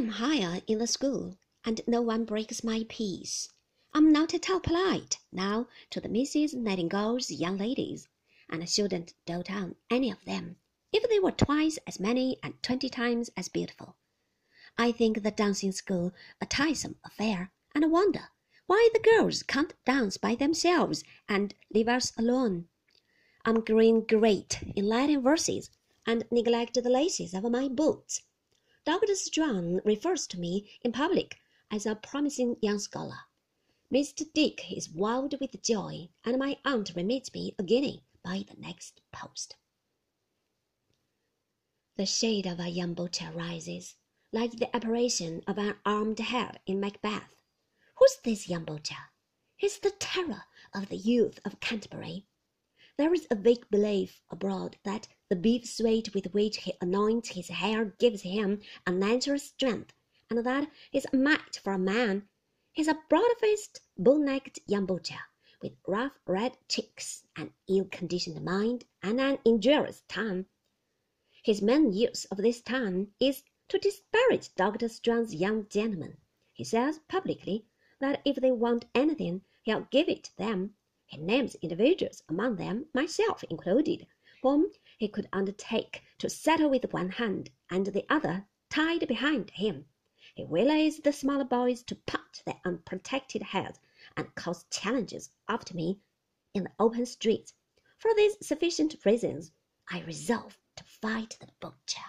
I'm higher in the school, and no one breaks my peace. I'm not at all polite now to the Misses Nettingall's young ladies, and I shouldn't dote on any of them if they were twice as many and twenty times as beautiful. I think the dancing school a tiresome affair, and I wonder why the girls can't dance by themselves and leave us alone. I'm growing great in Latin verses, and neglect the laces of my boots. Dr. Strong refers to me in public as a promising young scholar. Mr. Dick is wild with joy, and my aunt remits me a guinea by the next post. The shade of a young butcher rises, like the apparition of an armed head in Macbeth. Who's this young butcher? He's the terror of the youth of Canterbury. There is a vague belief abroad that the beef suet with which he anoints his hair gives him unnatural strength, and that he's a match for a man. He's a broad-faced, bull-necked young butcher, with rough red cheeks, an ill-conditioned mind, and an injurious tongue. His main use of this tongue is to disparage Dr. Strong's young gentlemen. He says publicly that if they want anything, he'll give it them. He names individuals, among them myself included, whom he could undertake to settle with one hand and the other tied behind him. He waylays the smaller boys to punt their unprotected heads and calls challenges after me in the open streets. For these sufficient reasons, I resolve to fight the butcher.